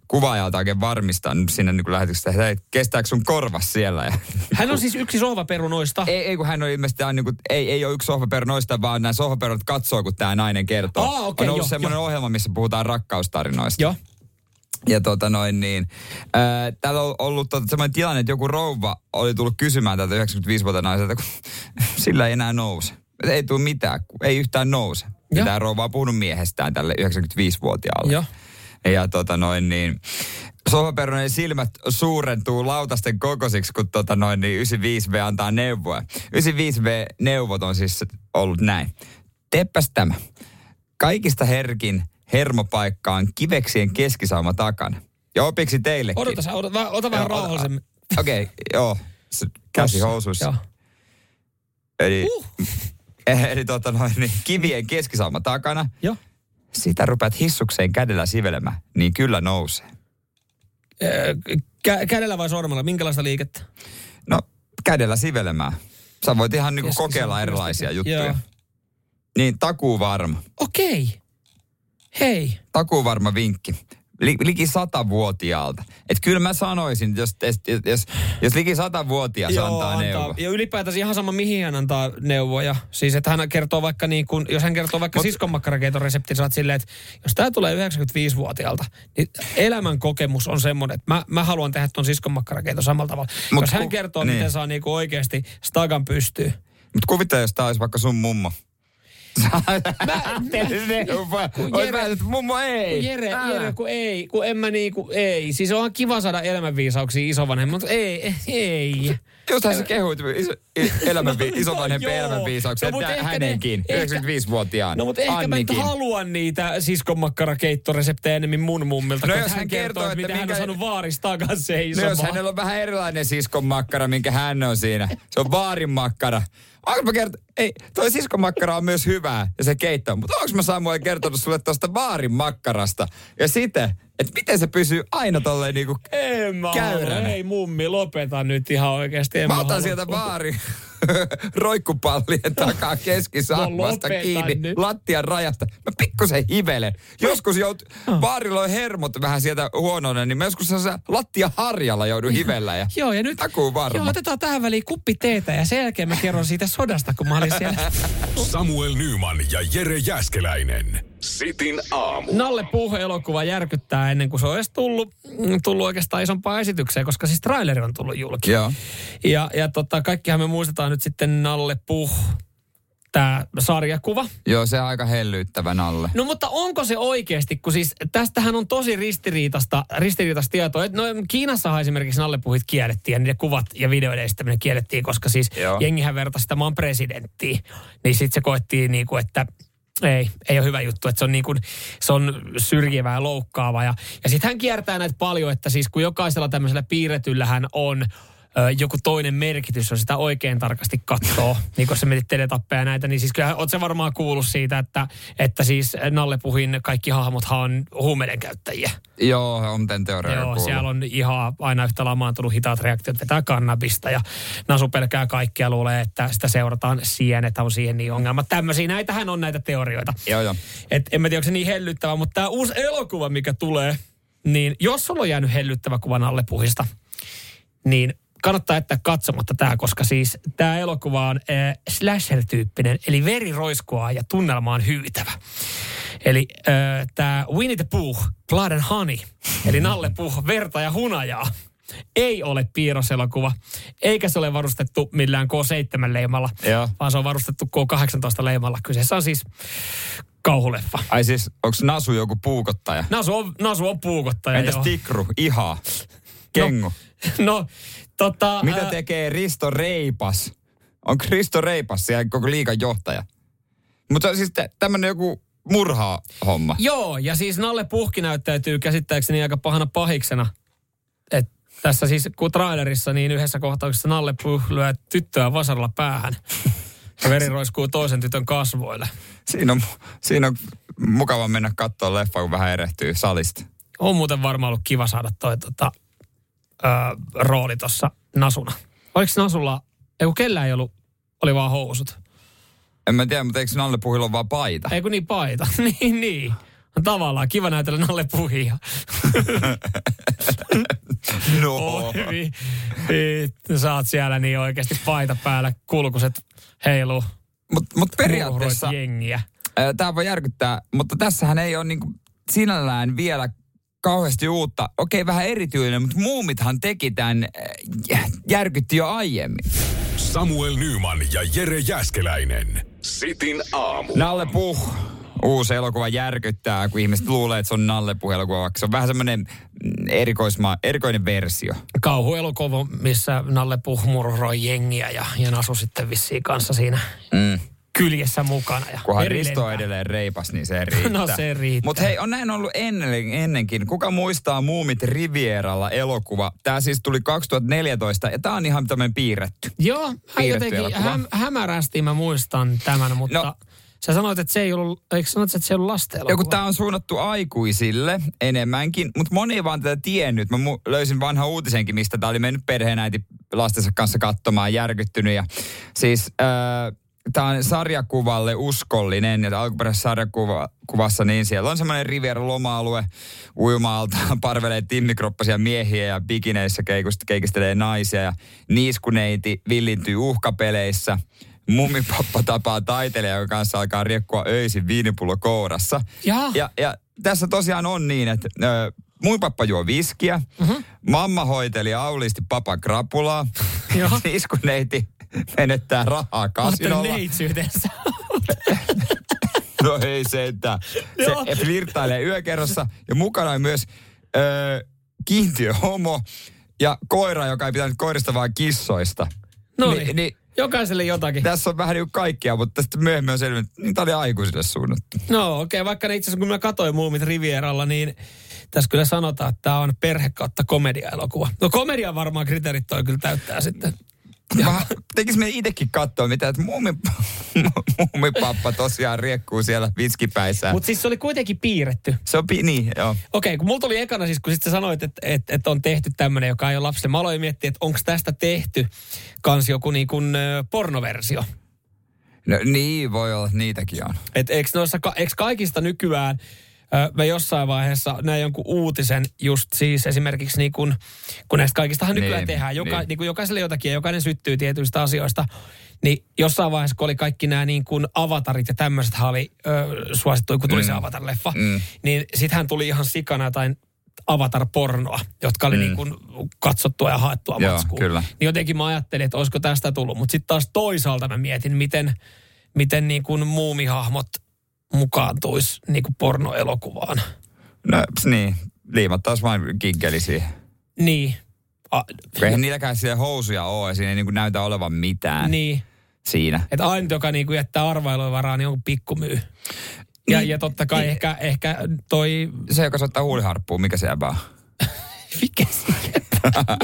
kuvaajalta oikein varmistaa nyt siinä niin lähetyksessä, että hei, kestääkö sun korvas siellä? Ja, Hän on siis yksi sohvaperunoista. ei, ei, kun hän on ilmeisesti, niin kuin, ei, ei ole yksi sohvaperunoista, vaan nämä sohvaperunat katsoo, kun tämä nainen kertoo. Aa, okei, on ollut semmoinen ohjelma, missä puhutaan rakkaustarinoista. Joo. Ja tota noin niin, ää, täällä on ollut tota, semmoinen tilanne, että joku rouva oli tullut kysymään tältä 95-vuotiaan naiselta, kun *laughs* sillä ei enää nouse. Ei tule mitään, ei yhtään nouse. Ja tämä rouva on puhunut miehestään tälle 95-vuotiaalle. Joo. Ja tota noin niin, sohvaperunoiden silmät suurentuu lautasten kokoisiksi, kun tota noin niin 95V antaa neuvoa. 95V neuvot on siis ollut näin. Teppäs tämä. Kaikista herkin hermopaikka on kiveksien keskisauma takana. Ja opiksi teillekin. Odota, sä, ota, ota vähän rauhallisemmin. Okei, okay, joo. Käsi housuissa. joo. Eli, *laughs* eli tota noin, niin kivien keskisauma takana. Joo. Sitä rupeat hissukseen kädellä sivelemään, niin kyllä nousee. Kä- kädellä vai sormella? Minkälaista liikettä? No, kädellä sivelemään. Sä voit ihan niinku kokeilla erilaisia juttuja. joo. Niin, takuu varma. Okei. Hei. Takuu varma vinkki. Li, liki satavuotiaalta. Et kyllä mä sanoisin, jos, jos, jos, jos liki satavuotias antaa neuvo. Ja ylipäätänsä ihan sama, mihin hän antaa neuvoja. Siis, että hän kertoo vaikka niin kuin, jos hän kertoo vaikka Mut- siskonmakkarakeiton reseptin, sä oot silleen, että jos tämä tulee 95-vuotiaalta, niin elämän kokemus on semmoinen, että mä, mä haluan tehdä ton siskonmakkarakeiton samalla tavalla. Mut jos hän ku- kertoo, niin. miten saa niinku oikeasti stagan pystyyn. Mutta kuvittele, jos tää olisi vaikka sun mummo. Mä, mummo ei. Jere, Älä. Jere, kun ei, kun en mä niinku, ei. Siis onhan kiva saada elämänviisauksia isovanhemmat, mutta ei, ei. Justhan sä kehuit iso, i- elämänvi, isovanhempi No joo. elämänviisauksia, No, että hänenkin, ehkä- 95-vuotiaan, No mutta ehkä mä Annikin. nyt haluan niitä siskonmakkarakeittoreseptejä enemmän mun mummilta, No jos hän kertoo, että että miten hän on minkä- saanut vaarista takaisin se No iso jos maa. hänellä on vähän erilainen siskonmakkara, minkä hän on siinä. Se on vaarinmakkara. Onko mä kert... Ei, toi siskonmakkara on myös hyvää ja se keitto. Mutta onko mä Samuel kertonut sulle tuosta vaarinmakkarasta? Ja sitten, että miten se pysyy aina tolleen niinku En mä käyränä. Ei mummi, lopeta nyt ihan oikeasti. En Mä mä otan halua. sieltä vaari *laughs* roikkupallien takaa keskisammasta No kiinni nyt. lattian rajasta. Mä pikkusen hivelen. Joskus jout, vaarilla on hermot vähän sieltä huonoinen, niin mä joskus lattia harjalla joudun hivellä ja Joo, ja nyt takuu varma. Joo, otetaan tähän väliin kuppi teetä ja sen jälkeen mä kerron siitä sodasta, kun mä olin siellä. *laughs* Samuel Nyman ja Jere Jäskeläinen. Sitin aamu. Nalle Puuho-elokuva järkyttää ennen kuin se on edes tullut, mm, tullut oikeastaan isompaa esitykseen, koska siis traileri on tullut julki. Joo. Ja, ja tota, kaikkihan me muistetaan nyt sitten Nalle Puh, tämä sarjakuva. Joo, se on aika hellyyttävä Nalle. No mutta onko se oikeasti, kun siis tästähän on tosi ristiriitasta, ristiriitasta tietoa. Et No Kiinassahan esimerkiksi Nallepuhit kiellettiin ja niiden kuvat ja videoiden esittäminen kiellettiin, koska siis Joo. jengihän vertasi sitä maan presidenttiin. Niin sitten se koettiin niin kuin, että ei, ei ole hyvä juttu, että se on, niin kuin, se on syrjivää ja loukkaava. Ja, ja sitten hän kiertää näitä paljon, että siis kun jokaisella tämmöisellä piirretyllähän on joku toinen merkitys, jos sitä oikein tarkasti katsoo, *laughs* niin kun sä mietit teletappeja ja näitä, niin siis kyllä oot se varmaan kuullut siitä, että, että siis Nalle Puhin kaikki hahmothan on huumeiden käyttäjiä. Joo, on tämän teoria Joo, kuullut. siellä on ihan aina yhtä lamaantunut hitaat reaktiot, vetää kannabista ja Nasu pelkää kaikkea, luulee, että sitä seurataan sienet, on siihen niin ongelma. Tämmöisiä, näitähän on näitä teorioita. Joo, joo. Et en mä tiedä, onko se niin hellyttävä, mutta tämä uusi elokuva, mikä tulee, niin jos sulla on jäänyt hellyttävä kuva Nalle Puhista, niin kannattaa jättää katsomatta tämä, koska siis tämä elokuva on äh, slasher-tyyppinen, eli veri roiskua ja tunnelma on hyytävä. Eli äh, tämä Winnie the Pooh, Blood and Honey, eli Nalle Puh, verta ja hunajaa, ei ole piirroselokuva, eikä se ole varustettu millään K7-leimalla, Joo. vaan se on varustettu K18-leimalla. Kyseessä on siis kauhuleffa. Ai siis, onko Nasu joku puukottaja? Nasu on, Nasu on puukottaja, Entäs joo. Tikru? Iha. Kengu. No, tota... Mitä ää, tekee Risto Reipas? On Risto Reipas siellä koko liikan johtaja? Mutta siis tämmöinen joku murhaa homma. Joo, ja siis Nalle Puhki näyttäytyy käsittääkseni aika pahana pahiksena. Et tässä siis, kun trailerissa, niin yhdessä kohtauksessa Nalle Puh lyö tyttöä vasaralla päähän. Ja veri roiskuu toisen tytön kasvoille. Siinä on, siinä on mukava mennä katsoa leffa, kun vähän erehtyy salista. On muuten varmaan ollut kiva saada toi tota, ö, rooli tuossa Nasuna. Oliko Nasulla, ei kun kellään ei ollut, oli vaan housut. En mä tiedä, mutta eikö Nalle Puhilla ole vaan paita? Ei kun niin paita. *laughs* niin, niin. Tavallaan kiva näytellä Nalle Puhia. *laughs* No. Oi, vi, vi, sä oot siellä niin oikeasti paita päällä, kulkuset heiluu. Mutta mut periaatteessa jengiä. tämä voi järkyttää, mutta tässähän ei ole niinku sinällään vielä kauheasti uutta. Okei, vähän erityinen, mutta muumithan teki tämän, äh, järkytti jo aiemmin. Samuel Nyman ja Jere Jäskeläinen. Sitin aamu. Nalle Puh, uusi elokuva järkyttää, kun ihmiset luulee, että se on Nalle Puh elokuva, vaikka se on vähän semmoinen mm, erikoisma, erikoinen versio. Kauhuelokuva, missä Nalle Puh murroi jengiä ja, ja Nasu sitten vissiin kanssa siinä Mm. Kyljessä mukana. Ja Kunhan Risto on edelleen reipas, niin se riittää. *laughs* No se riittää. Mutta hei, on näin ollut ennen, ennenkin. Kuka muistaa Muumit Rivieralla elokuva? Tämä siis tuli 2014 ja tämä on ihan tämmöinen piirretty. Joo, hän Piirretty jotenkin häm, hämärästi mä muistan tämän, mutta No. sä sanoit, että se ei ollut, eikö sanoit, että se ei ollut lasten Joku tämä on suunnattu aikuisille enemmänkin, mutta moni ei vaan tätä tiennyt. Mä mu- löysin vanha uutisenkin, mistä tämä oli mennyt perheenäiti lastensa kanssa katsomaan, järkyttynyt. Ja siis äh, tämä on sarjakuvalle uskollinen, ja alkuperäisessä sarjakuvassa niin siellä on semmoinen Riviera loma-alue, uimaalta *laughs* parvelee timmikroppasia miehiä ja bikineissä keikust- keikistelee naisia ja niiskuneiti villintyy uhkapeleissä. Mummipappa tapaa taiteilija, joka kanssa alkaa riekkua öisin viinipullo kourassa. Jaa. Ja, ja tässä tosiaan on niin, että ö, mun pappa juo viskiä, mm-hmm. mamma hoiteli auliisti papan krapulaa, *laughs* iskuneiti menettää rahaa kasinolla. neitsyytensä. *laughs* No ei se, että Joo. se flirttailee yökerrossa ja mukana on myös ö, kiintiö homo ja koira, joka ei pitänyt koirista vaan kissoista. No Ni- niin, niin, jokaiselle jotakin. tässä on vähän niin kuin kaikkia, mutta sitten myöhemmin on selvinnyt, että niin tämä oli aikuisille suunnattu. No okei, okay, vaikka ne itse asiassa kun mä katsoin Muumit Rivieralla, niin tässä kyllä sanotaan, että tämä on perhe kautta komedia-elokuva. No komedia varmaan kriteerit toi kyllä täyttää sitten. Mä tekis me itsekin katsoa, mitä, että muumi, muumipappa tosiaan riekkuu siellä viskipäissä. Mutta siis se oli kuitenkin piirretty. se on, pi- niin, joo. Okei, kun mulla tuli ekana siis, kun sitten sä sanoit, että, että, että on tehty tämmöinen, joka ei ole lapsille. Mä aloin miettiä, että onko tästä tehty kans joku niin kuin pornoversio. No, niin, voi olla, niitäkin on. Että eikö, noissa, ka- eikö kaikista nykyään, mä jossain vaiheessa näin jonkun uutisen just siis esimerkiksi niin kun, kun näistä kaikistahan nykyään Niin, tehdään, joka, niin. niin. jokaiselle jotakin ja jokainen syttyy tietyistä asioista, niin jossain vaiheessa, kun oli kaikki nämä niin kuin avatarit ja tämmöiset oli ö, suosittuja, kun tuli mm. se Avatar-leffa, Mm. niin sittenhän tuli ihan sikana jotain avatar-pornoa, jotka oli Mm. mm. niin kuin katsottua ja haettua Joo, matskua. kyllä. Niin jotenkin mä ajattelin, että olisiko tästä tullut. Mutta sitten taas toisaalta mä mietin, miten, miten niin kuin muumihahmot mukaantuisi niin kuin pornoelokuvaan. No niin, liimattaisi vain kinkeli siihen. Niin. A, Eihän niilläkään siellä housuja ole ja siinä ei niin kuin näytä olevan mitään niin. siinä. Että ainut, joka niin kuin jättää arvailujen varaan, niin on pikkumyy. Ja, Niin, ja totta kai niin. ehkä, ehkä toi... Se, joka soittaa huuliharppuun, mikä se jäbää? *laughs* Mikä se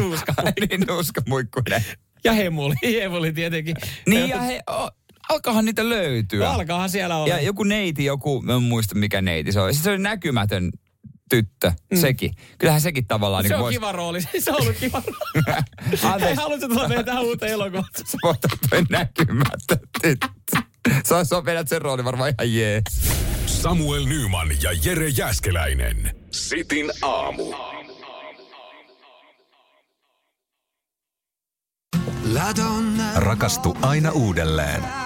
Nuuskamuikku. *laughs* niin, nuuskamuikkunen. Ja hemuli, hemuli tietenkin. Niin ja he, o, alkaahan niitä löytyä. Alkaahan siellä olla. Ja joku neiti, joku, mä en muista mikä neiti se oli. Siis se oli näkymätön tyttö, mm. sekin. Kyllähän sekin tavallaan... se niin on vois- kiva rooli, *laughs* se on ollut kiva rooli. *laughs* Ei Anteeksi, haluta tulla meidän tähän uuteen elokuvaan. sä voit toi näkymätön tyttö. Se on, se on vedät sen rooli varmaan ihan jees. Samuel Nyman ja Jere Jäskeläinen. Sitin aamu. Rakastu aina uudelleen.